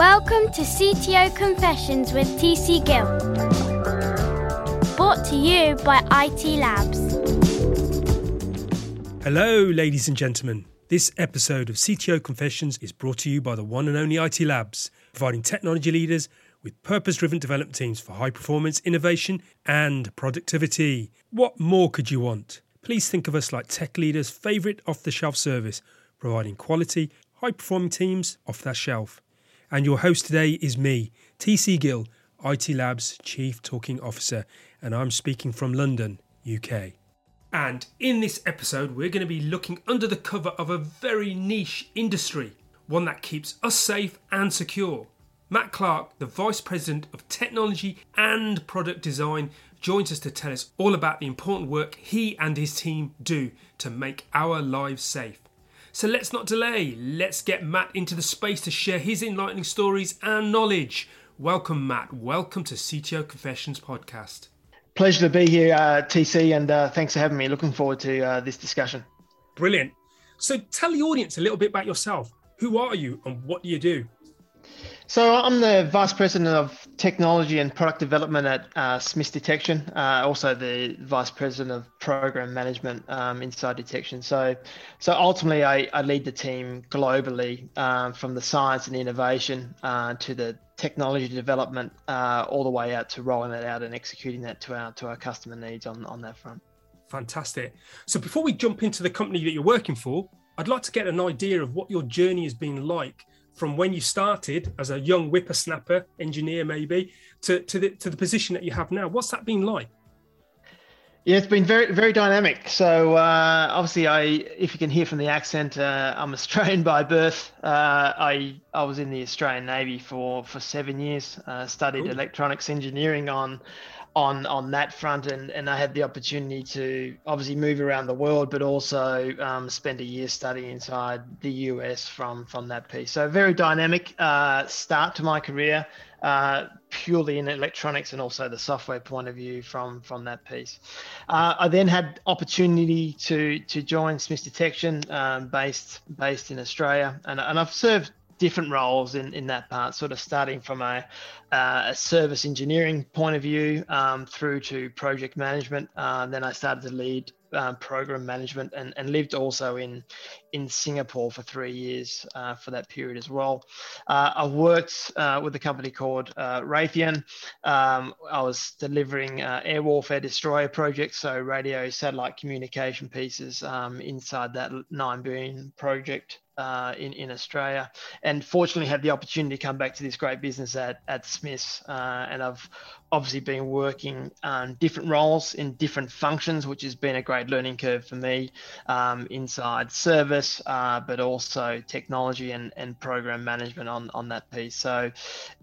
Welcome to CTO Confessions with TC Gill. Brought to you by IT Labs. Hello, ladies and gentlemen. This episode of CTO Confessions is brought to you by the one and only IT Labs, providing technology leaders with purpose driven development teams for high performance innovation and productivity. What more could you want? Please think of us like tech leaders' favourite off the shelf service, providing quality, high performing teams off that shelf. And your host today is me, TC Gill, IT Labs Chief Talking Officer, and I'm speaking from London, UK. And in this episode, we're going to be looking under the cover of a very niche industry, one that keeps us safe and secure. Matt Clark, the Vice President of Technology and Product Design, joins us to tell us all about the important work he and his team do to make our lives safe. So let's not delay. Let's get Matt into the space to share his enlightening stories and knowledge. Welcome, Matt. Welcome to CTO Confessions podcast. Pleasure to be here, uh, TC, and uh, thanks for having me. Looking forward to uh, this discussion. Brilliant. So tell the audience a little bit about yourself. Who are you and what do you do? So I'm the vice president of technology and product development at uh, Smiths Detection. Uh, also the vice president of program management um, inside Detection. So, so ultimately, I, I lead the team globally um, from the science and innovation uh, to the technology development, uh, all the way out to rolling that out and executing that to our to our customer needs on on that front. Fantastic. So before we jump into the company that you're working for, I'd like to get an idea of what your journey has been like from when you started as a young whippersnapper engineer, maybe, to, to, the, to the position that you have now? What's that been like? Yeah, it's been very very dynamic. So uh, obviously, I if you can hear from the accent, uh, I'm Australian by birth. Uh, I I was in the Australian Navy for for seven years. Uh, studied Ooh. electronics engineering on on on that front, and and I had the opportunity to obviously move around the world, but also um, spend a year studying inside the US from from that piece. So very dynamic uh, start to my career, uh, purely in electronics and also the software point of view from from that piece. Uh, I then had opportunity to to join Smith Detection, um, based based in Australia, and and I've served different roles in, in that part, sort of starting from a, uh, a service engineering point of view um, through to project management. Uh, then I started to lead um, program management and, and lived also in in Singapore for three years uh, for that period as well. Uh, I worked uh, with a company called uh, Raytheon. Um, I was delivering uh, air warfare destroyer projects, so radio satellite communication pieces um, inside that nine billion project uh, in in Australia, and fortunately had the opportunity to come back to this great business at at Smiths, uh, and I've obviously been working um, different roles in different functions, which has been a great learning curve for me um, inside service, uh, but also technology and, and program management on, on that piece. So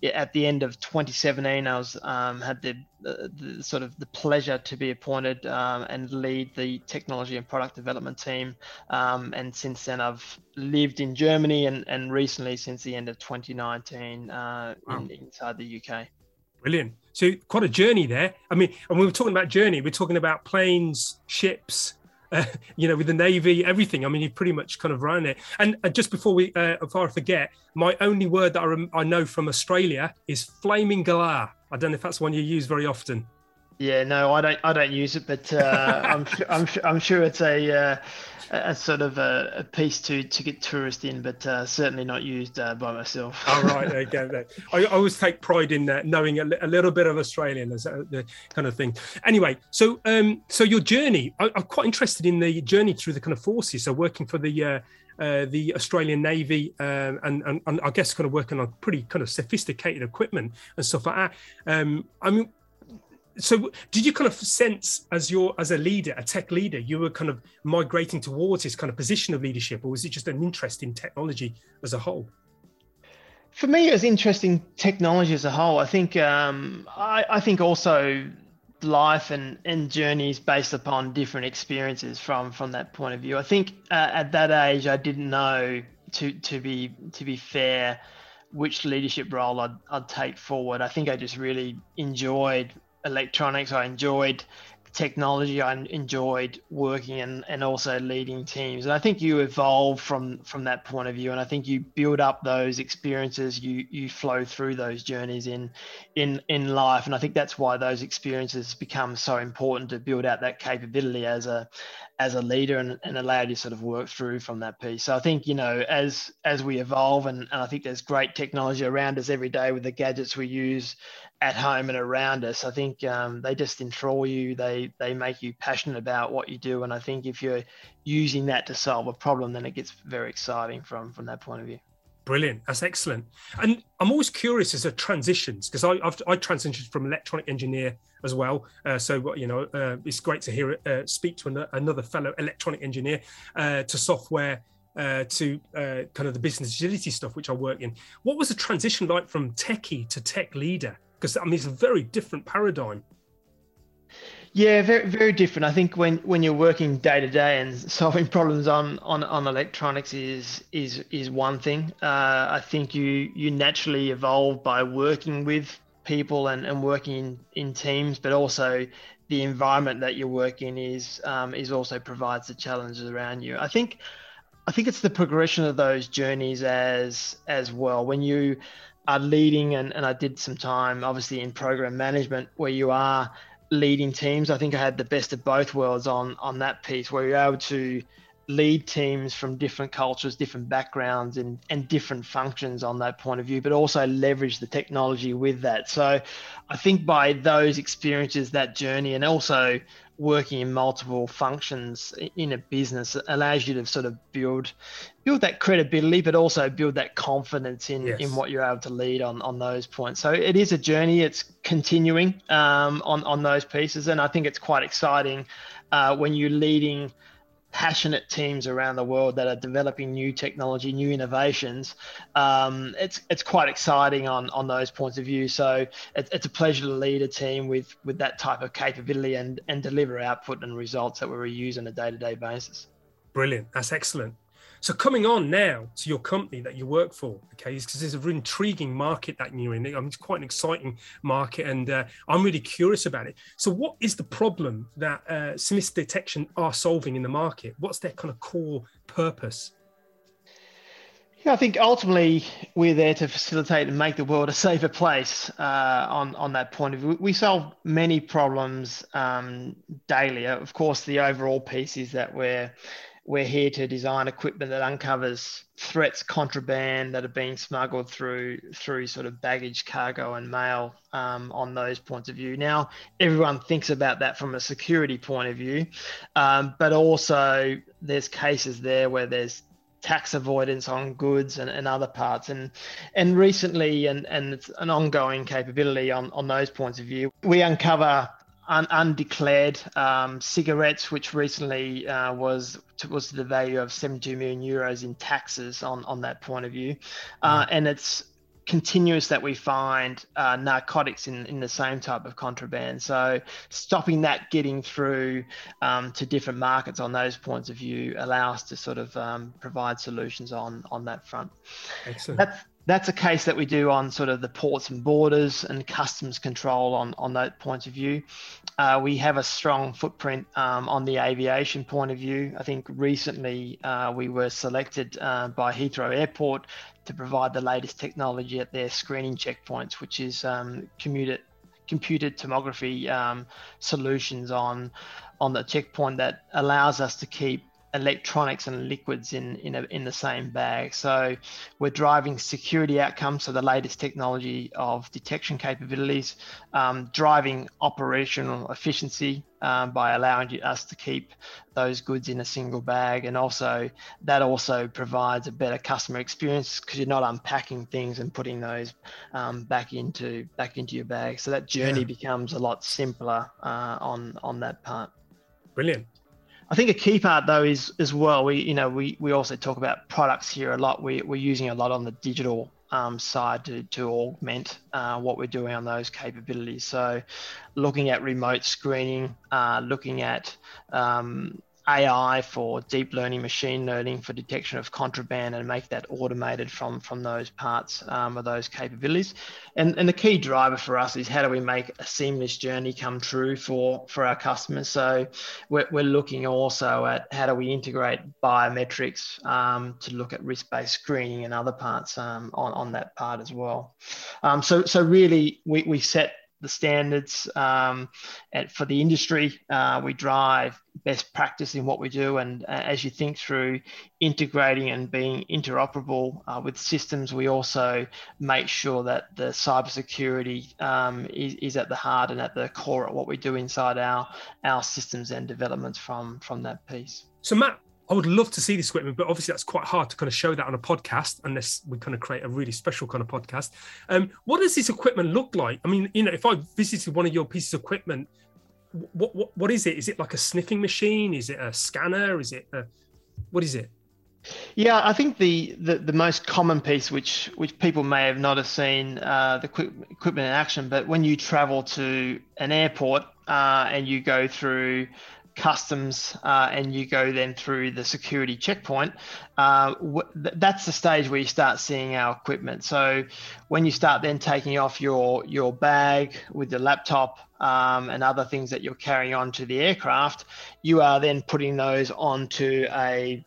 at the end of 2017, I was um, had the, the, the, sort of the pleasure to be appointed um, and lead the technology and product development team. Um, and since then, I've lived in Germany and, and recently since the end of 2019 uh, wow. in, inside the UK. Brilliant. So quite a journey there. I mean, and we were talking about journey. We're talking about planes, ships, uh, you know, with the navy, everything. I mean, you pretty much kind of ran it. And uh, just before we, uh, before I forget, my only word that I, rem- I know from Australia is flaming galah. I don't know if that's one you use very often. Yeah, no, I don't. I don't use it, but uh, I'm, I'm, I'm sure it's a uh, a sort of a, a, piece to to get tourists in, but uh, certainly not used uh, by myself. All right, go. I, I always take pride in that, knowing a, a, little bit of Australian as the kind of thing. Anyway, so um, so your journey, I, am quite interested in the journey through the kind of forces. So working for the uh, uh, the Australian Navy um, and, and, and, I guess kind of working on pretty kind of sophisticated equipment and stuff like that. Um, I mean, so did you kind of sense as your as a leader a tech leader you were kind of migrating towards this kind of position of leadership or was it just an interest in technology as a whole? For me it was interesting technology as a whole. I think um, I, I, think also life and, and journeys based upon different experiences from from that point of view. I think uh, at that age i didn't know to to be to be fair which leadership role I'd, I'd take forward. I think I just really enjoyed electronics. I enjoyed technology. I enjoyed working and, and also leading teams. And I think you evolve from from that point of view. And I think you build up those experiences. You you flow through those journeys in in in life. And I think that's why those experiences become so important to build out that capability as a as a leader and, and allow you to sort of work through from that piece. So I think, you know, as as we evolve and, and I think there's great technology around us every day with the gadgets we use at home and around us. I think um, they just enthrall you. They they make you passionate about what you do, and I think if you're using that to solve a problem, then it gets very exciting from from that point of view. Brilliant. That's excellent. And I'm always curious as a transitions because I I've, I transitioned from electronic engineer as well. Uh, so you know, uh, it's great to hear uh, speak to an, another fellow electronic engineer uh, to software. Uh, to uh, kind of the business agility stuff, which I work in. What was the transition like from techie to tech leader? Because I mean it's a very different paradigm. Yeah, very very different. I think when when you're working day to day and solving problems on on on electronics is is is one thing. Uh, I think you you naturally evolve by working with people and, and working in, in teams, but also the environment that you work in is um, is also provides the challenges around you. I think I think it's the progression of those journeys as as well. When you are leading, and, and I did some time obviously in program management where you are leading teams. I think I had the best of both worlds on on that piece where you're able to lead teams from different cultures, different backgrounds, and, and different functions on that point of view, but also leverage the technology with that. So I think by those experiences, that journey, and also working in multiple functions in a business allows you to sort of build build that credibility but also build that confidence in yes. in what you're able to lead on on those points. So it is a journey. It's continuing um, on on those pieces. And i think it's quite exciting uh, when you're leading passionate teams around the world that are developing new technology, new innovations. Um, it's it's quite exciting on on those points of view. So it, it's a pleasure to lead a team with with that type of capability and and deliver output and results that we reuse on a day to day basis. Brilliant. That's excellent. So coming on now to your company that you work for, okay, because there's a really intriguing market that you're in. I mean, it's quite an exciting market, and uh, I'm really curious about it. So, what is the problem that uh, Smiths Detection are solving in the market? What's their kind of core purpose? Yeah, I think ultimately we're there to facilitate and make the world a safer place. Uh, on on that point of view, we solve many problems um, daily. Of course, the overall piece is that we're we're here to design equipment that uncovers threats, contraband that are being smuggled through through sort of baggage, cargo, and mail um, on those points of view. Now, everyone thinks about that from a security point of view, um, but also there's cases there where there's tax avoidance on goods and, and other parts and and recently and and it's an ongoing capability on on those points of view we uncover un- undeclared um, cigarettes, which recently uh, was was the value of 72 million euros in taxes on on that point of view, uh, mm. and it's continuous that we find uh, narcotics in, in the same type of contraband. So stopping that getting through um, to different markets on those points of view allow us to sort of um, provide solutions on on that front. Excellent. That's, that's a case that we do on sort of the ports and borders and customs control on, on that point of view. Uh, we have a strong footprint um, on the aviation point of view. I think recently uh, we were selected uh, by Heathrow Airport to provide the latest technology at their screening checkpoints, which is um, commuted, computed tomography um, solutions on on the checkpoint that allows us to keep electronics and liquids in in, a, in the same bag. So we're driving security outcomes, so the latest technology of detection capabilities, um, driving operational efficiency um, by allowing us to keep those goods in a single bag, and also that also provides a better customer experience because you're not unpacking things and putting those um, back into back into your bag. So that journey yeah. becomes a lot simpler uh, on on that part. Brilliant. I think a key part though is as well we you know we we also talk about products here a lot. We we're using a lot on the digital um, side to to augment uh, what we're doing on those capabilities. So looking at remote screening, uh, looking at um, AI for deep learning, machine learning for detection of contraband, and make that automated from from those parts um, of those capabilities. And and the key driver for us is how do we make a seamless journey come true for for our customers. So we're, we're looking also at how do we integrate biometrics um, to look at risk based screening and other parts um, on on that part as well. Um, so so really we we set the standards um, and for the industry. Uh, we drive best practice in what we do. And uh, as you think through integrating and being interoperable uh, with systems, we also make sure that the cybersecurity um, is, is at the heart and at the core of what we do inside our, our systems and developments from, from that piece. So, Matt, I would love to see this equipment, but obviously that's quite hard to kind of show that on a podcast unless we kind of create a really special kind of podcast. Um, what does this equipment look like? I mean, you know, if I visited one of your pieces of equipment, what what, what is it? Is it like a sniffing machine? Is it a scanner? Is it a, what is it? Yeah, I think the, the, the, most common piece, which which people may have not have seen uh, the equipment in action, but when you travel to an airport uh, and you go through customs uh, and you go then through the security checkpoint, uh, that's the stage where you start seeing our equipment. So when you start then taking off your your bag with your laptop um, and other things that you're carrying onto the aircraft, you are then putting those onto a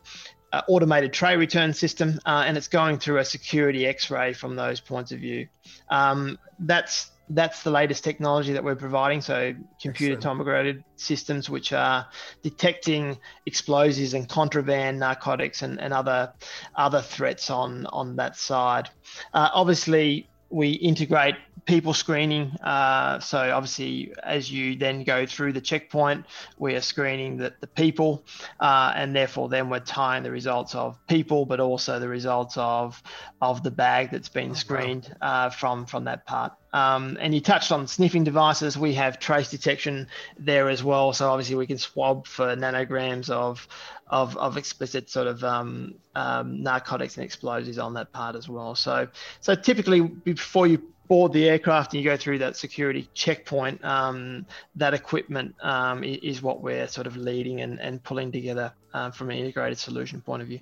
uh, automated tray return system, uh, and it's going through a security X-ray from those points of view. Um, that's that's the latest technology that we're providing. So computer tomographed systems, which are detecting explosives and contraband, narcotics, and, and other other threats on on that side. Uh, obviously, we integrate people screening. Uh, so obviously, as you then go through the checkpoint, we are screening the, the people, uh, and therefore then we're tying the results of people, but also the results of of the bag that's been screened uh, from from that part. Um, and you touched on sniffing devices. We have trace detection there as well. So obviously we can swab for nanograms of of, of explicit sort of um, um, narcotics and explosives on that part as well. So so typically before you board the aircraft and you go through that security checkpoint, um, that equipment um, is what we're sort of leading and, and pulling together uh, from an integrated solution point of view.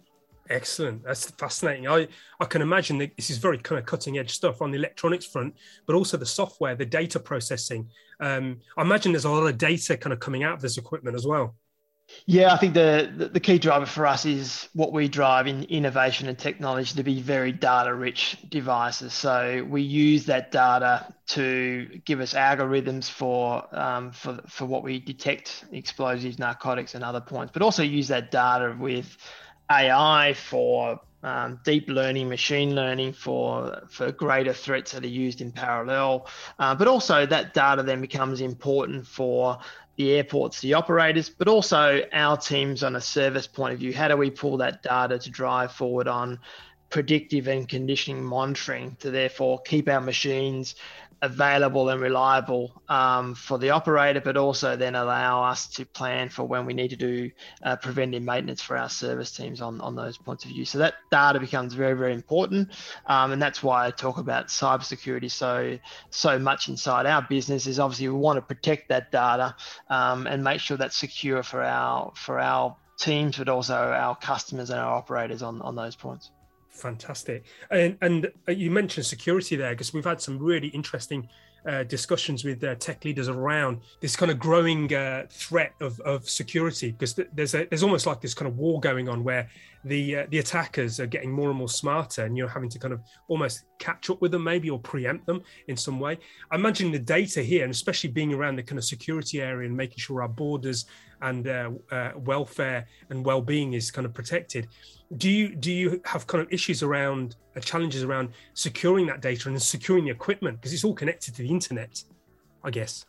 Excellent. That's fascinating. I, I can imagine that this is very kind of cutting edge stuff on the electronics front, but also the software, the data processing. Um, I imagine there's a lot of data kind of coming out of this equipment as well. Yeah, I think the, the key driver for us is what we drive in innovation and technology to be very data rich devices. So we use that data to give us algorithms for um, for for what we detect explosives, narcotics, and other points, but also use that data with AI for um, deep learning, machine learning for for greater threats that are used in parallel. Uh, but also that data then becomes important for the airports, the operators, but also our teams on a service point of view. How do we pull that data to drive forward on predictive and conditioning monitoring to therefore keep our machines available and reliable um, for the operator, but also then allow us to plan for when we need to do uh, preventive maintenance for our service teams on, on those points of view. So that data becomes very, very important. Um, and that's why I talk about cybersecurity so, so much inside our business is obviously we want to protect that data um, and make sure that's secure for our, for our teams, but also our customers and our operators on, on those points. Fantastic. And, and uh, you mentioned security there because we've had some really interesting uh, discussions with uh, tech leaders around this kind of growing uh, threat of, of security because th- there's a, there's almost like this kind of war going on where the uh, the attackers are getting more and more smarter and you're having to kind of almost catch up with them maybe or preempt them in some way i imagine the data here and especially being around the kind of security area and making sure our borders and uh, welfare and well-being is kind of protected do you do you have kind of issues around uh, challenges around securing that data and securing the equipment because it's all connected to the internet i guess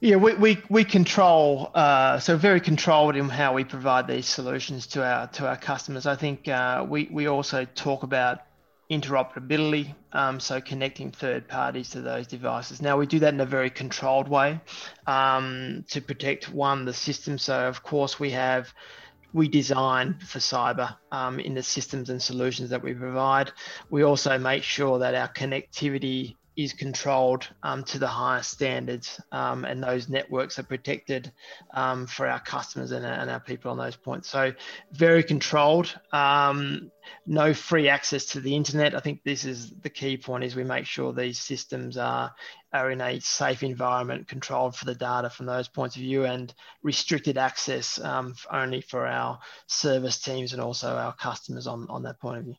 yeah, we, we, we control, uh, so very controlled in how we provide these solutions to our to our customers. I think uh, we, we also talk about interoperability, um, so connecting third parties to those devices. Now we do that in a very controlled way um, to protect one the system. So of course we have we design for cyber um, in the systems and solutions that we provide. We also make sure that our connectivity is controlled um, to the highest standards, um, and those networks are protected um, for our customers and, and, our people on those points. So, very controlled. Um, no free access to the internet. I think this is the key point: is we make sure these systems are are in a safe environment, controlled for the data from those points of view, and restricted access um, only for our service teams and also our customers on on that point of view.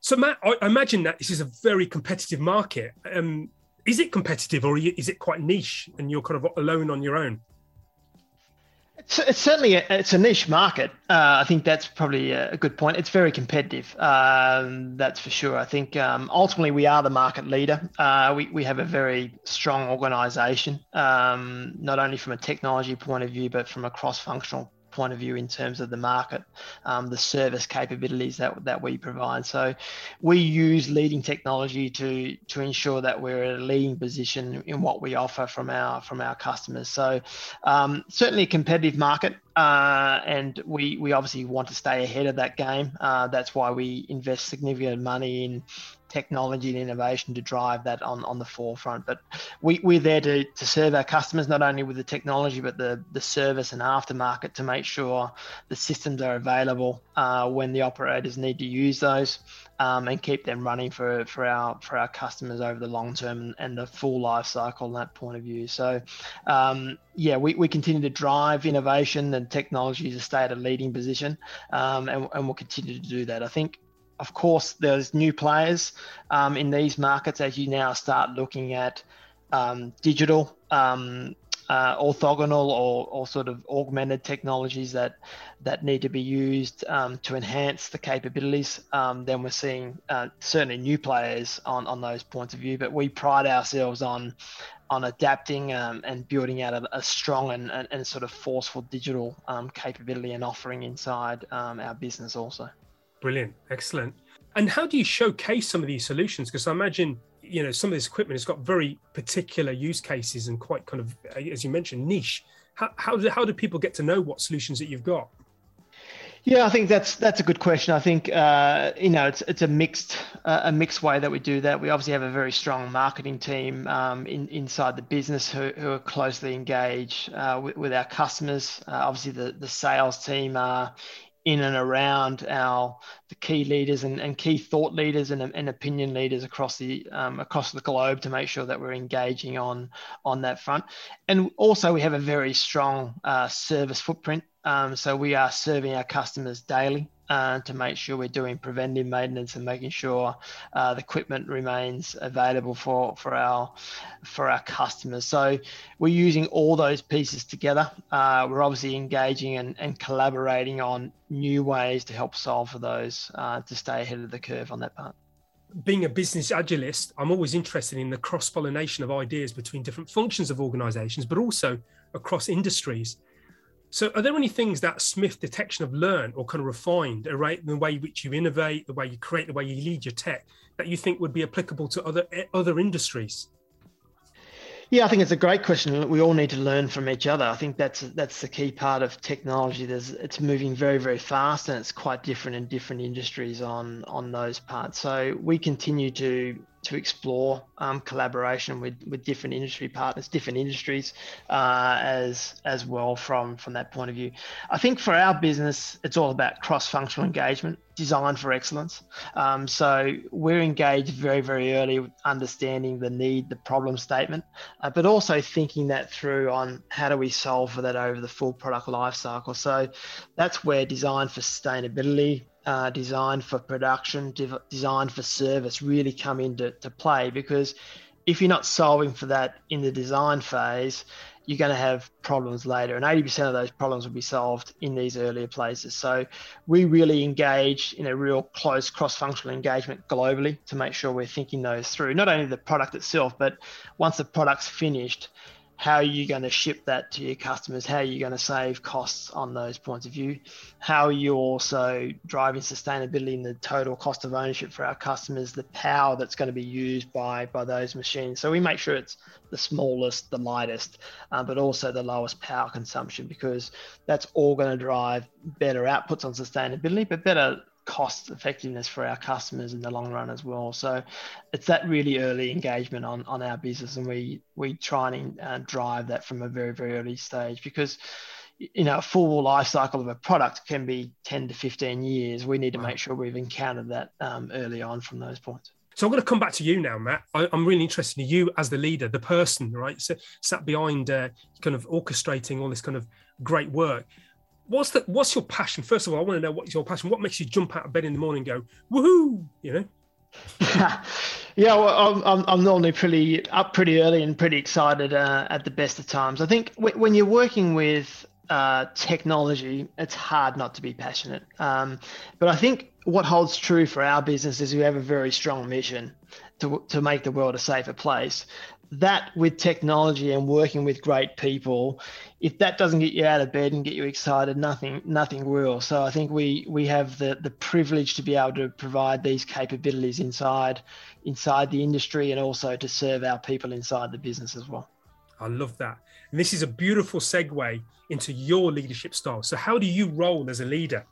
So, Matt, I imagine that this is a very competitive market. Um, is it competitive or is it quite niche and you're kind of alone on your own? It's, it's certainly a, it's a niche market. Uh, I think that's probably a good point. It's very competitive. Um, that's for sure. I think um, ultimately we are the market leader. Uh, we, we have a very strong organisation, um, not only from a technology point of view, but from a cross-functional point of view in terms of the market, um, the service capabilities that, that we provide. So we use leading technology to to ensure that we're at a leading position in what we offer from our from our customers. So um, certainly a competitive market. Uh, and we, we obviously want to stay ahead of that game. Uh, that's why we invest significant money in technology and innovation to drive that on, on the forefront. But we, we're there to, to serve our customers, not only with the technology, but the, the service and aftermarket to make sure the systems are available uh, when the operators need to use those um, and keep them running for, for our for our customers over the long term and the full life cycle in that point of view. So um, yeah, we, we continue to drive innovation and technology to stay at a leading position um, and, and we'll continue to do that. I think of course, there's new players um, in these markets as you now start looking at um, digital, um, uh, orthogonal, or, or sort of augmented technologies that that need to be used um, to enhance the capabilities. Um, then we're seeing uh, certainly new players on on those points of view. But we pride ourselves on on adapting um, and building out a, a strong and, and, and, sort of forceful digital capability and offering inside our business also. Brilliant, excellent. And how do you showcase some of these solutions? Because I imagine you know some of this equipment has got very particular use cases and quite kind of, as you mentioned, niche. How how do, how do people get to know what solutions that you've got? Yeah, I think that's that's a good question. I think uh, you know it's it's a mixed uh, a mixed way that we do that. We obviously have a very strong marketing team um, in, inside the business who, who are closely engaged uh, with, with, our customers. Uh, obviously, the the sales team are in and around our the key leaders and, and key thought leaders and, and opinion leaders across the um, across the globe to make sure that we're engaging on on that front. And also we have a very strong uh, service footprint. Um, so we are serving our customers daily uh, to make sure we're doing preventive maintenance and making sure uh, the equipment remains available for, for our for our customers. So we're using all those pieces together. Uh, we're obviously engaging and, and collaborating on new ways to help solve for those uh, to stay ahead of the curve on that part being a business agilist, I'm always interested in the cross pollination of ideas between different functions of organizations, but also across industries. So, are there any things that Smith Detection have learned or kind of refined, right, the way which you innovate, the way you create, the way you lead your tech, that you think would be applicable to other eh, other industries? Yeah, I think it's a great question. We all need to learn from each other. I think that's that's the key part of technology. There's it's moving very very fast, and it's quite different in different industries on on those parts. So we continue to to explore um, collaboration with, with different industry partners, different industries, uh, as as well from from that point of view. I think for our business, it's all about cross-functional engagement, design for excellence. Um, so we're engaged very very early, with understanding the need, the problem statement, uh, but also thinking that through on how do we solve for that over the full product life cycle. So that's where design for sustainability, uh, designed for production, de- designed for service really come into to play because if you're not solving for that in the design phase, you're going to have problems later. And 80% of those problems will be solved in these earlier places. So we really engage in a real close cross functional engagement globally to make sure we're thinking those through, not only the product itself, but once the product's finished, how are you going to ship that to your customers? How are you going to save costs on those points of view? How are you also driving sustainability in the total cost of ownership for our customers, the power that's going to be used by, by those machines? So we make sure it's the smallest, the lightest, uh, but also the lowest power consumption because that's all going to drive better outputs on sustainability, but better cost effectiveness for our customers in the long run as well. So it's that really early engagement on, on our business, and we we try and uh, drive that from a very very early stage because you know a full life cycle of a product can be 10 to 15 years. We need to make sure we've encountered that um, early on from those points. So I'm going to come back to you now, Matt. I, am really interested in you as the leader, the person, right? So, sat behind, uh, kind of orchestrating all this kind of great work what's the what's your passion? First of all, I want to know what's your passion. What makes you jump out of bed in the morning and go woohoo? You know. yeah, well, I'm, I'm normally pretty up pretty early and pretty excited uh, at the best of times. I think w- when you're working with uh, technology, it's hard not to be passionate. Um, but I think what holds true for our business is we have a very strong mission to, to make the world a safer place that with technology and working with great people, if that doesn't get you out of bed and get you excited, nothing nothing will. So I think we we have the the privilege to be able to provide these capabilities inside inside the industry and also to serve our people inside the business as well. I love that. And this is a beautiful segue into your leadership style. So how do you roll as a leader?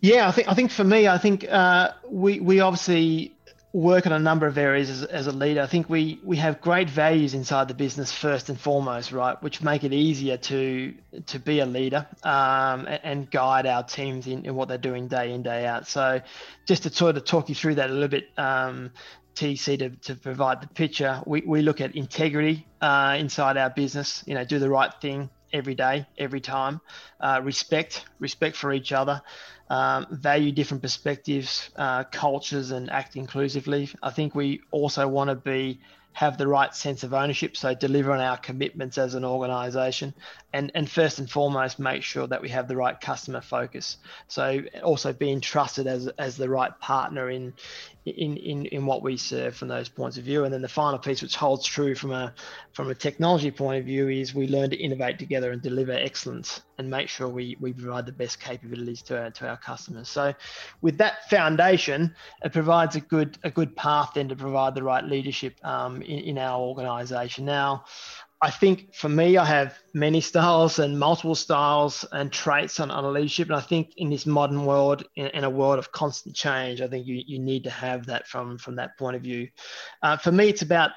Yeah, I think I think for me, I think uh, we we obviously work on a number of areas as, as a leader. I think we we have great values inside the business first and foremost, right, which make it easier to to be a leader um, and, guide our teams in, in what they're doing day in day out. So, just to sort of talk you through that a little bit. Um, TC to, to provide the picture. We, we look at integrity uh, inside our business, you know, do the right thing every day, every time, uh, respect, respect for each other, um, value different perspectives, uh, cultures, and act inclusively. I think we also want to be have the right sense of ownership, so deliver on our commitments as an organisation, and and first and foremost make sure that we have the right customer focus. So also being trusted as as the right partner in in, in, in what we serve from those points of view. And then the final piece, which holds true from a from a technology point of view, is we learn to innovate together and deliver excellence and make sure we, we provide the best capabilities to our, to our customers. So with that foundation, it provides a good a good path then to provide the right leadership um, in, in our organization. Now, I think for me, I have many styles and multiple styles and traits on, on leadership. And I think in this modern world, in, in, a world of constant change, I think you, you need to have that from, from that point of view. Uh, for me, it's about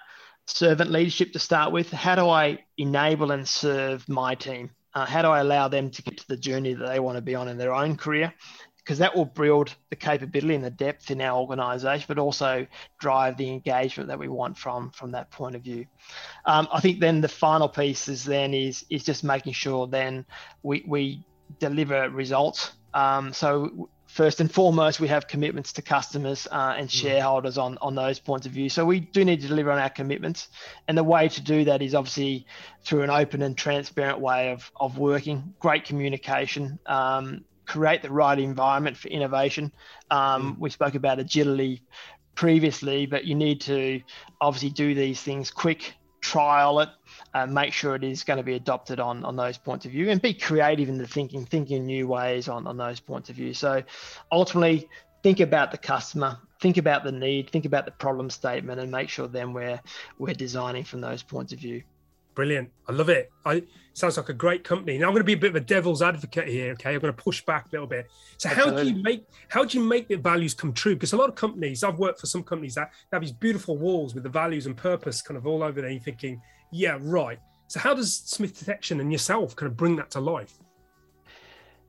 servant leadership to start with. How do I enable and serve my team? Uh, how do I allow them to get to the journey that they want to be on in their own career? Because that will build the capability and the depth in our organization, but also drive the engagement that we want from from that point of view. Um, I think then the final piece is then is is just making sure then we we deliver results. Um, so first and foremost, we have commitments to customers uh, and mm. shareholders on, on those points of view. So we do need to deliver on our commitments. And the way to do that is obviously through an open and transparent way of, of working, great communication, um, create the right environment for innovation. Um, mm. We spoke about agility previously, but you need to obviously do these things quick, trial it, and make sure it is going to be adopted on on those points of view, and be creative in the thinking, thinking in new ways on on those points of view. So ultimately, think about the customer, think about the need, think about the problem statement, and make sure then we're we're designing from those points of view. Brilliant. I love it. I sounds like a great company. Now I'm going to be a bit of a devil's advocate here. Okay, I'm going to push back a little bit. So how do you make how do you make the values come true? Because a lot of companies, I've worked for some companies that have these beautiful walls with the values and purpose kind of all over there. You're thinking, yeah, right. So how does Smith Detection and yourself kind of bring that to life?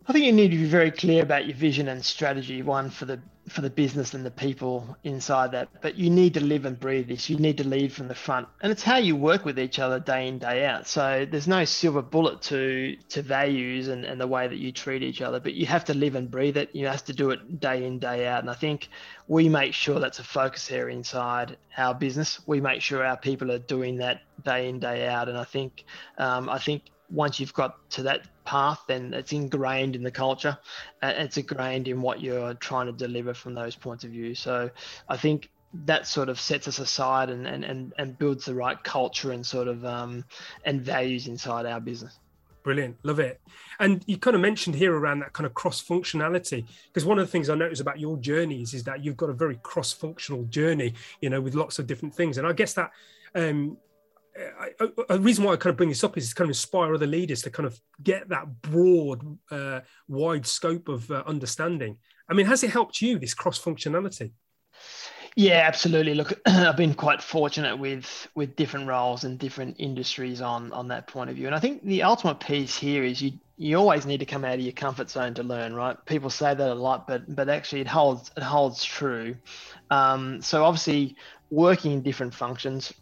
I think you need to be very clear about your vision and strategy. One for the for the business and the people inside that. But you need to live and breathe this. You need to lead from the front, and it's how you work with each other day in day out. So there's no silver bullet to to values and, and the way that you treat each other. But you have to live and breathe it. You have to do it day in day out. And I think we make sure that's a focus area inside our business. We make sure our people are doing that day in day out. And I think um, I think once you've got to that path, then it's ingrained in the culture. and it's ingrained in what you're trying to deliver from those points of view. So I think that sort of sets us aside and, and, and, and builds the right culture and sort of um, and values inside our business. Brilliant, love it. And you kind of mentioned here around that kind of cross functionality, because one of the things I notice about your journeys is that you've got a very cross functional journey, you know, with lots of different things. And I guess that um, a reason why I kind of bring this up is to kind of inspire other leaders to kind of get that broad, uh, wide scope of uh, understanding. I mean, has it helped you this cross functionality? Yeah, absolutely. Look, I've been quite fortunate with with different roles and different industries on on that point of view. And I think the ultimate piece here is you you always need to come out of your comfort zone to learn, right? People say that a lot, but but actually it holds it holds true. Um, so obviously, working in different functions,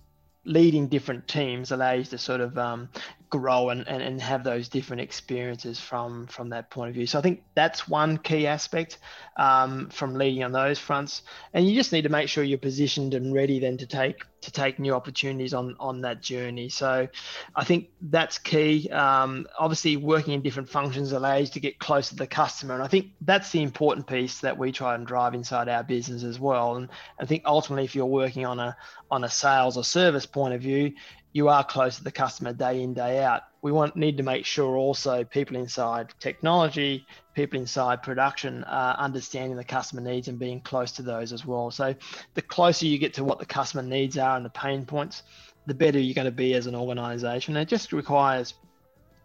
leading different teams allows you to sort of um, grow and, and, and have those different experiences from from that point of view. So I think that's one key aspect um, from leading on those fronts. And you just need to make sure you're positioned and ready then to take to take new opportunities on on that journey. So I think that's key. Um, obviously, working in different functions allows you to get closer to the customer, and I think that's the important piece that we try and drive inside our business as well. And I think ultimately, if you're working on a on a sales or service point of view, you are close to the customer day in day out we want need to make sure also people inside technology people inside production are understanding the customer needs and being close to those as well so the closer you get to what the customer needs are and the pain points the better you're going to be as an organization it just requires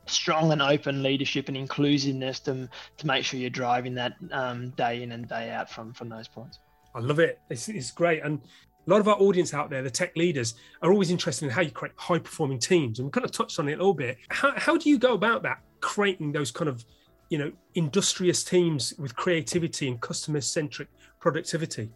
strong and open leadership and inclusiveness to, to make sure you're driving that um, day in and day out from from those points I love it. It's, it's great. And a lot of our audience out there, the tech leaders, are always interested in how you create high performing teams. And we kind of touched on it a little bit. How, how do you go about that, creating those kind of, you know, industrious teams with creativity and customer centric productivity?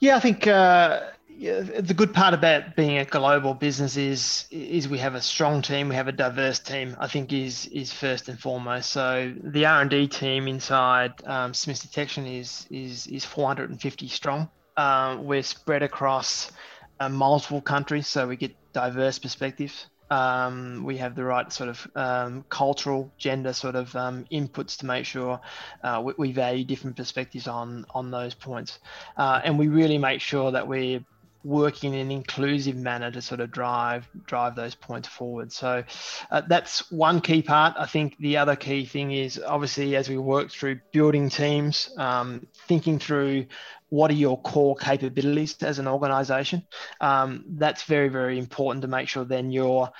Yeah, I think uh, yeah, the good part about being a global business is is we have a strong team, we have a diverse team. I think is is first and foremost. So the R and D team inside um, Smiths Detection is is is 450 strong. Um, we're spread across uh, multiple countries, so we get diverse perspectives. Um, we have the right sort of um, cultural, gender sort of um, inputs to make sure uh, we, we, value different perspectives on on those points, uh, and we really make sure that we're working in an inclusive manner to sort of drive drive those points forward. So uh, that's one key part. I think the other key thing is obviously as we work through building teams, um, thinking through what are your core capabilities as an organization. Um, that's very very important to make sure then you're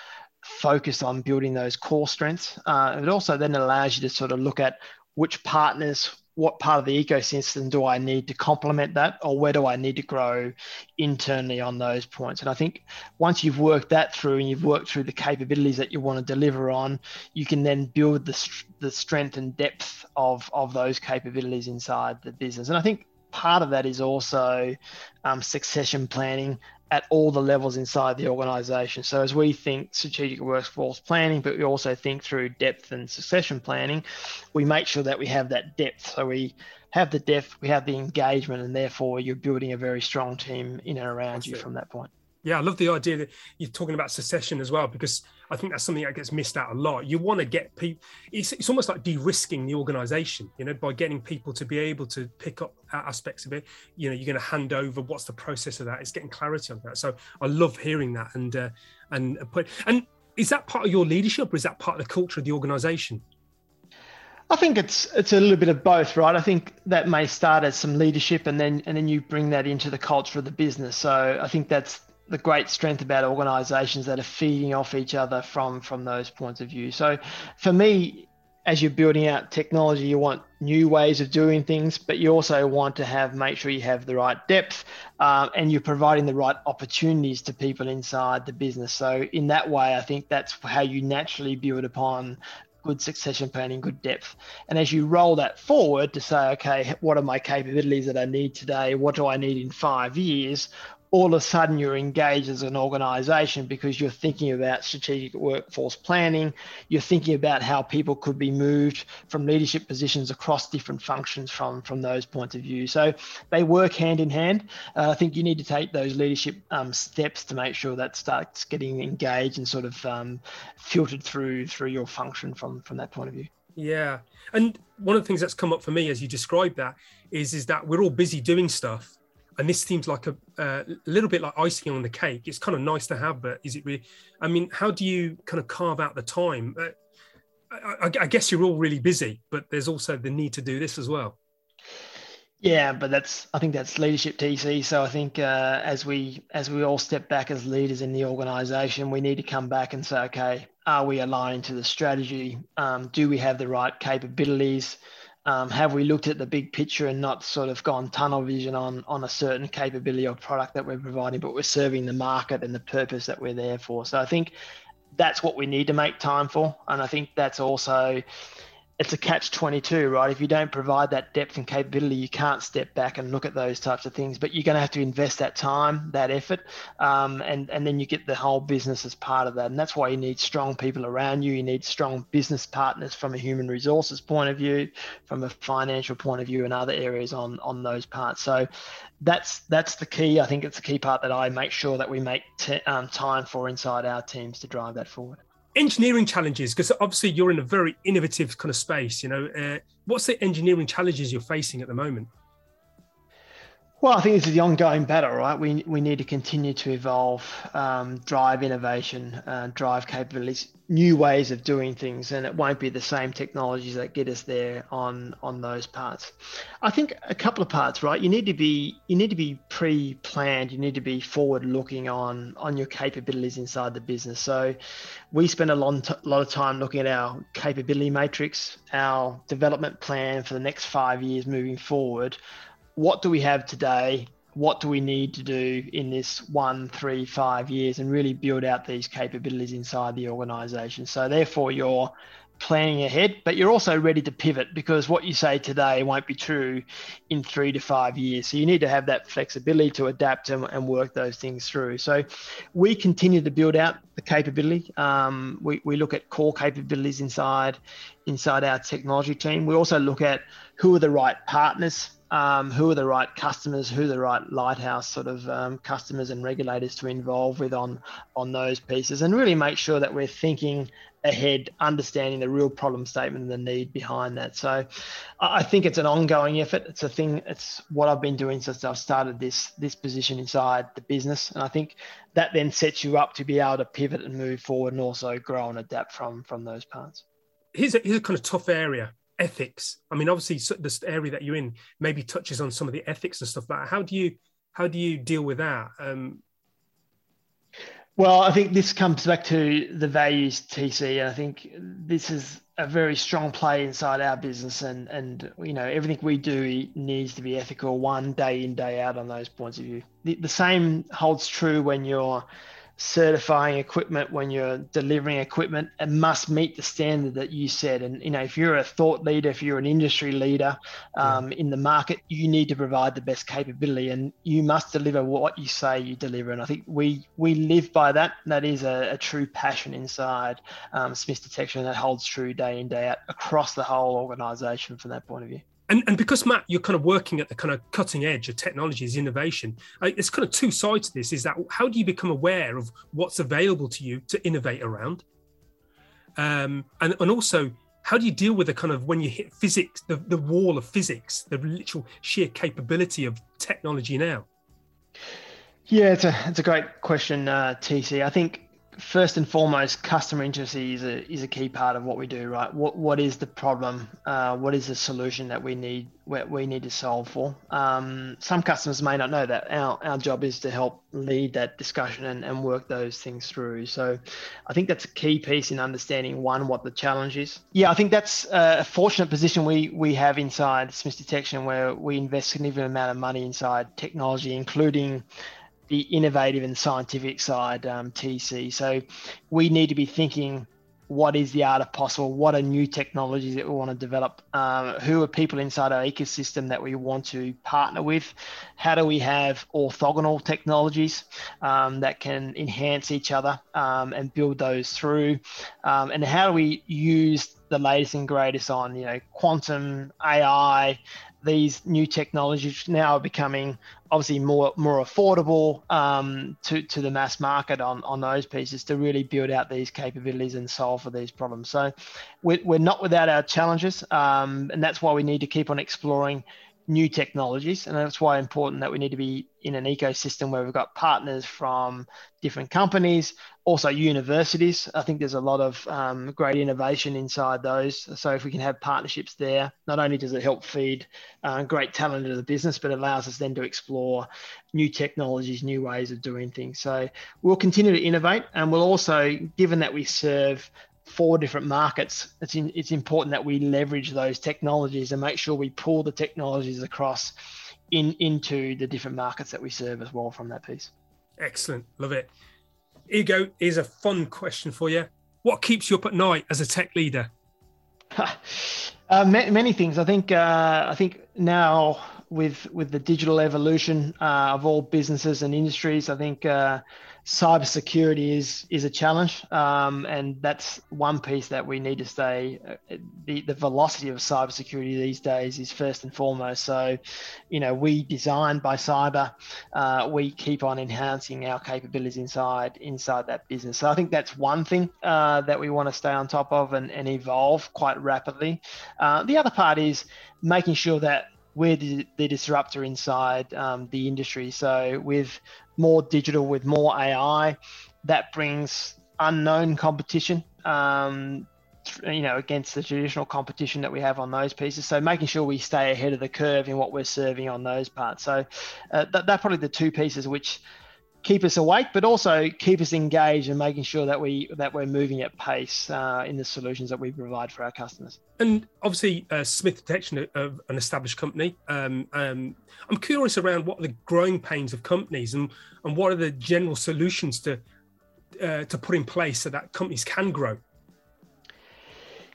focused on building those core strengths. Uh, it also then allows you to sort of look at which partners what part of the ecosystem do I need to complement that, or where do I need to grow internally on those points? And I think once you've worked that through and you've worked through the capabilities that you want to deliver on, you can then build the, the strength and depth of, of those capabilities inside the business. And I think part of that is also um, succession planning at all the levels inside the organization. So as we think strategic workforce planning, but we also think through depth and succession planning, we make sure that we have that depth. So we have the depth, we have the engagement, and therefore you're building a very strong team in and around That's you it. from that point. Yeah, I love the idea that you're talking about succession as well, because I think that's something that gets missed out a lot. You want to get people, it's, it's almost like de risking the organization, you know, by getting people to be able to pick up aspects of it. You know, you're going to hand over what's the process of that. It's getting clarity on that. So I love hearing that. And, uh, and put, and is that part of your leadership or is that part of the culture of the organization? I think it's it's a little bit of both, right? I think that may start as some leadership, and then and then you bring that into the culture of the business. So I think that's the great strength about organizations that are feeding off each other from from those points of view. So for me, as you're building out technology, you want new ways of doing things, but you also want to have make sure you have the right depth um, and you're providing the right opportunities to people inside the business. So in that way, I think that's how you naturally build upon good succession planning, good depth. And as you roll that forward to say, okay, what are my capabilities that I need today? What do I need in five years? All of a sudden you're engaged as an organization because you're thinking about strategic workforce planning. You're thinking about how people could be moved from leadership positions across different functions from, from those points of view. So they work hand in hand. Uh, I think you need to take those leadership um, steps to make sure that starts getting engaged and sort of um, filtered through through your function from from that point of view. Yeah, and one of the things that's come up for me as you describe that is is that we're all busy doing stuff and this seems like a, a little bit like icing on the cake. It's kind of nice to have, but is it really? I mean, how do you kind of carve out the time? Uh, I, I, guess you're all really busy, but there's also the need to do this as well. Yeah, but that's I think that's leadership TC. So I think uh, as we as we all step back as leaders in the organisation, we need to come back and say, okay, are we aligned to the strategy? Um, do we have the right capabilities? Um, have we looked at the big picture and not sort of gone tunnel vision on on a certain capability or product that we're providing, but we're serving the market and the purpose that we're there for? So I think that's what we need to make time for, and I think that's also it's a catch 22 right? If you don't provide that depth and capability you can't step back and look at those types of things. But you're going to have to invest that time that effort um, and and then you get the whole business as part of that. And that's why you need strong people around you. You need strong business partners from a human resources point of view from a financial point of view and other areas on on those parts. So that's that's the key. I think it's a key part that i make sure that we make t- um, time for inside our teams to drive that forward engineering challenges because obviously you're in a very innovative kind of space you know uh, what's the engineering challenges you're facing at the moment well, I think this is the ongoing battle, right? We, we need to continue to evolve, um, drive innovation, uh, drive capabilities, new ways of doing things, and it won't be the same technologies that get us there on on those parts. I think a couple of parts, right? You need to be you need to be pre-planned. You need to be forward-looking on on your capabilities inside the business. So, we spend a lot, t- lot of time looking at our capability matrix, our development plan for the next five years moving forward what do we have today? What do we need to do in this one, three, five years and really build out these capabilities inside the organization? So, therefore, you're planning ahead, but you're also ready to pivot because what you say today won't be true in three to five years. So you need to have that flexibility to adapt and, and work those things through. So we continue to build out the capability. Um, we, we look at core capabilities inside inside our technology team. We also look at who are the right partners um, who are the right customers, who are the right lighthouse sort of um, customers and regulators to involve with on on those pieces, and really make sure that we're thinking ahead, understanding the real problem statement and the need behind that. So, I think it's an ongoing effort. It's a thing. It's what I've been doing since I've started this this position inside the business, and I think that then sets you up to be able to pivot and move forward, and also grow and adapt from from those parts. Here's a, here's a kind of tough area ethics. I mean obviously this area that you're in maybe touches on some of the ethics and stuff that. How do you how do you deal with that? Um, well i think this comes back to the values tc and i think this is a very strong play inside our business and and you know everything we do needs to be ethical one day in day out on those points of view. The, the same holds true when you're certifying equipment when you're delivering equipment it must meet the standard that you set. And you know if you're a thought leader if you're an industry leader um, yeah. in the market you need to provide the best capability and you must deliver what you say you deliver. And i think we we live by that. That is a, a true passion inside um, smiths detection that holds true day in day out across the whole organization from that point of view and, and because Matt, you're kind of working at the kind of cutting edge of technologies, innovation. It's kind of two sides to this. Is that how do you become aware of what's available to you to innovate around, um, and and also how do you deal with the kind of when you hit physics, the the wall of physics, the literal sheer capability of technology now? Yeah, it's a it's a great question, uh, TC. I think first and foremost, customer intimacy is a is a key part of what we do, right? What what is the problem? Uh, what is the solution that we need we need to solve for? Um, some customers may not know that. Our our job is to help lead that discussion and, and work those things through. So, I think that's a key piece in understanding one what the challenge is. Yeah, I think that's a fortunate position we we have inside Smiths Detection where we invest significant amount of money inside technology, including the innovative and scientific side, um, TC. So we need to be thinking what is the art of possible? What are new technologies that we want to develop? Um, who are people inside our ecosystem that we want to partner with? How do we have orthogonal technologies um, that can enhance each other um, and build those through? Um, and how do we use the latest and greatest on you know quantum AI, these new technologies now are becoming obviously more more affordable um, to to the mass market on on those pieces to really build out these capabilities and solve for these problems. So we're, we're not without our challenges, um, and that's why we need to keep on exploring new technologies. And that's why important that we need to be in an ecosystem where we've got partners from different companies, also universities. I think there's a lot of um, great innovation inside those. So if we can have partnerships there, not only does it help feed uh, great talent into the business, but allows us then to explore new technologies, new ways of doing things. So we'll continue to innovate and we'll also, given that we serve four different markets, it's in, it's important that we leverage those technologies and make sure we pull the technologies across in into the different markets that we serve as well from that piece. Excellent, love it. Ego is a fun question for you. What keeps you up at night as a tech leader? uh, many, many, things. I think. Uh, I think now with with the digital evolution uh, of all businesses and industries, I think uh, cybersecurity is is a challenge, um, and that's one piece that we need to stay. Uh, the the velocity of cybersecurity these days is first and foremost. So, you know, we design by cyber. Uh, we keep on enhancing our capabilities inside inside that business. So I think that's one thing uh, that we want to stay on top of and, and evolve quite rapidly. Uh, the other part is making sure that we're the, the disruptor inside um, the industry. So with more digital, with more AI, that brings unknown competition. Um, you know, against the traditional competition that we have on those pieces. So making sure we stay ahead of the curve in what we're serving on those parts. So uh, that, that's probably the two pieces which keep us awake, but also keep us engaged and making sure that we that we're moving at pace uh, in the solutions that we provide for our customers. And obviously, uh, Smith Detection, uh, an established company. Um, um, I'm curious around what are the growing pains of companies and and what are the general solutions to uh, to put in place so that companies can grow.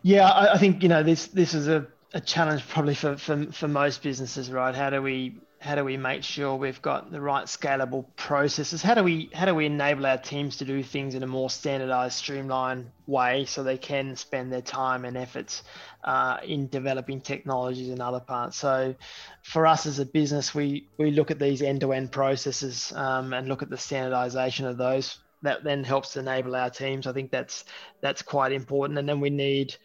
Yeah, I, I think you know this this is a, a challenge probably for, for for most businesses, right? How do we how do we make sure we've got the right scalable processes? How do we how do we enable our teams to do things in a more standardized streamlined way so they can spend their time and efforts uh, in developing technologies and other parts? So for us as a business we we look at these end-to-end processes um, and look at the standardization of those. That then helps enable our teams. I think that's that's quite important. And then we need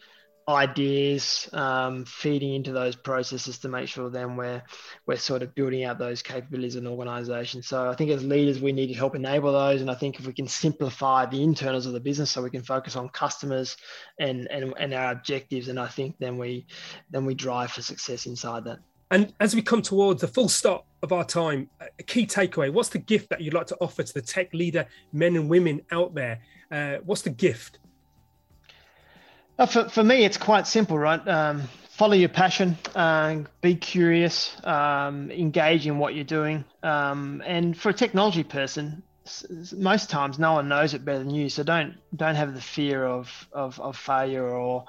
ideas um, feeding into those processes to make sure then we're we're sort of building out those capabilities in organization so i think as leaders we need to help enable those. And i think if we can simplify the internals of the business so we can focus on customers and and, and our objectives and i think then we then we drive for success inside that. And as we come towards the full stop of our time a key takeaway what's the gift that you'd like to offer to the tech leader men and women out there? Uh, what's the gift for, for me, it's quite simple, right? Um, follow your passion, uh, be curious, um, engage in what you're doing. Um, and for a technology person, most times no one knows it better than you so don't don't have the fear of of, of failure or,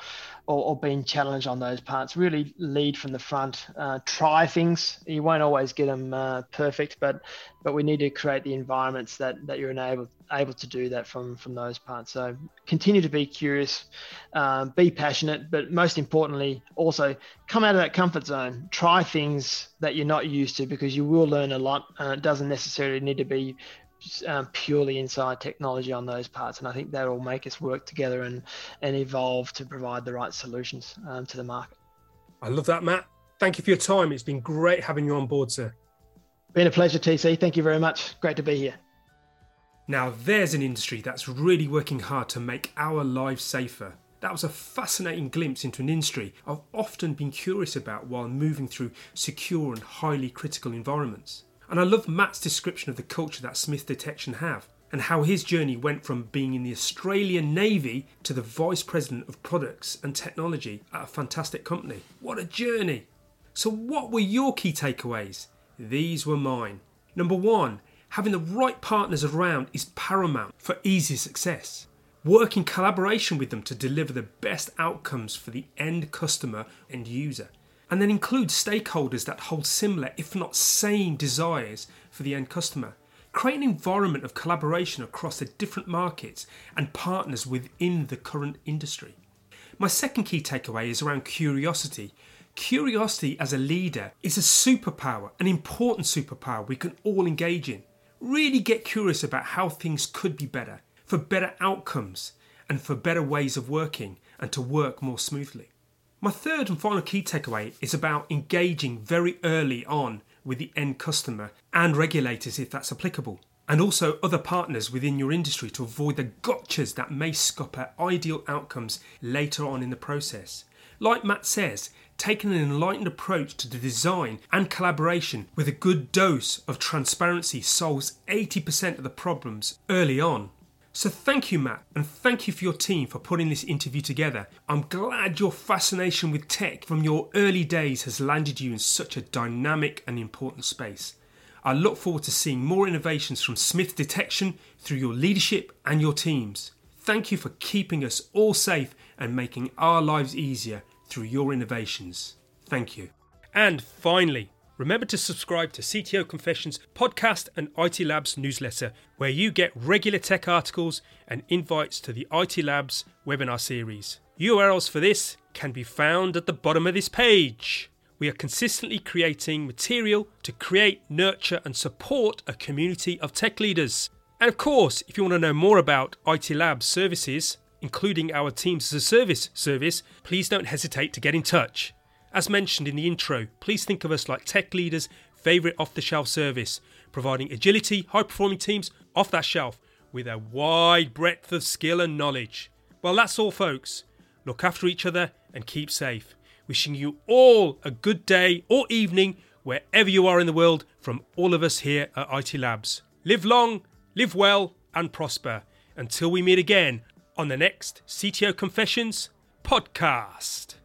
or, or being challenged on those parts. Really lead from the front. Uh, try things. You won't always get them uh, perfect but but we need to create the environments that that you're enabled able to do that from from those parts. So continue to be curious um, be passionate but most importantly also come out of that comfort zone. Try things that you're not used to because you will learn a lot uh, it doesn't necessarily need to be um, purely inside technology on those parts. And I think that will make us work together and, and evolve to provide the right solutions um, to the market. I love that, Matt. Thank you for your time. It's been great having you on board, sir. Been a pleasure, TC. Thank you very much. Great to be here. Now, there's an industry that's really working hard to make our lives safer. That was a fascinating glimpse into an industry I've often been curious about while moving through secure and highly critical environments. And I love Matt's description of the culture that Smith Detection have and how his journey went from being in the Australian Navy to the Vice President of Products and Technology at a fantastic company. What a journey! So, what were your key takeaways? These were mine. Number one, having the right partners around is paramount for easy success. Work in collaboration with them to deliver the best outcomes for the end customer and user and then include stakeholders that hold similar, if not same, desires for the end customer. Create an environment of collaboration across the different markets and partners within the current industry. My second key takeaway is around curiosity. Curiosity as a leader is a superpower, an important superpower we can all engage in. Really get curious about how things could be better, for better outcomes, and for better ways of working and to work more smoothly. My third and final key takeaway is about engaging very early on with the end customer and regulators if that's applicable, and also other partners within your industry to avoid the gotchas that may scupper ideal outcomes later on in the process. Like Matt says, taking an enlightened approach to the design and collaboration with a good dose of transparency solves 80% of the problems early on. So thank you, Matt, and thank you for your team for putting this interview together. I'm glad your fascination with tech from your early days has landed you in such a dynamic and important space. I look forward to seeing more innovations from Smith Detection through your leadership and your teams. Thank you for keeping us all safe and making our lives easier through your innovations. Thank you. And finally, Remember to subscribe to CTO Confessions podcast and IT Labs newsletter, where you get regular tech articles and invites to the IT Labs webinar series. URLs for this can be found at the bottom of this page. We are consistently creating material to create, nurture, and support a community of tech leaders. And of course, if you want to know more about IT Labs services, including our Teams as a Service service, please don't hesitate to get in touch. As mentioned in the intro, please think of us like tech leaders' favourite off the shelf service, providing agility, high performing teams off that shelf with a wide breadth of skill and knowledge. Well, that's all, folks. Look after each other and keep safe. Wishing you all a good day or evening wherever you are in the world from all of us here at IT Labs. Live long, live well, and prosper. Until we meet again on the next CTO Confessions podcast.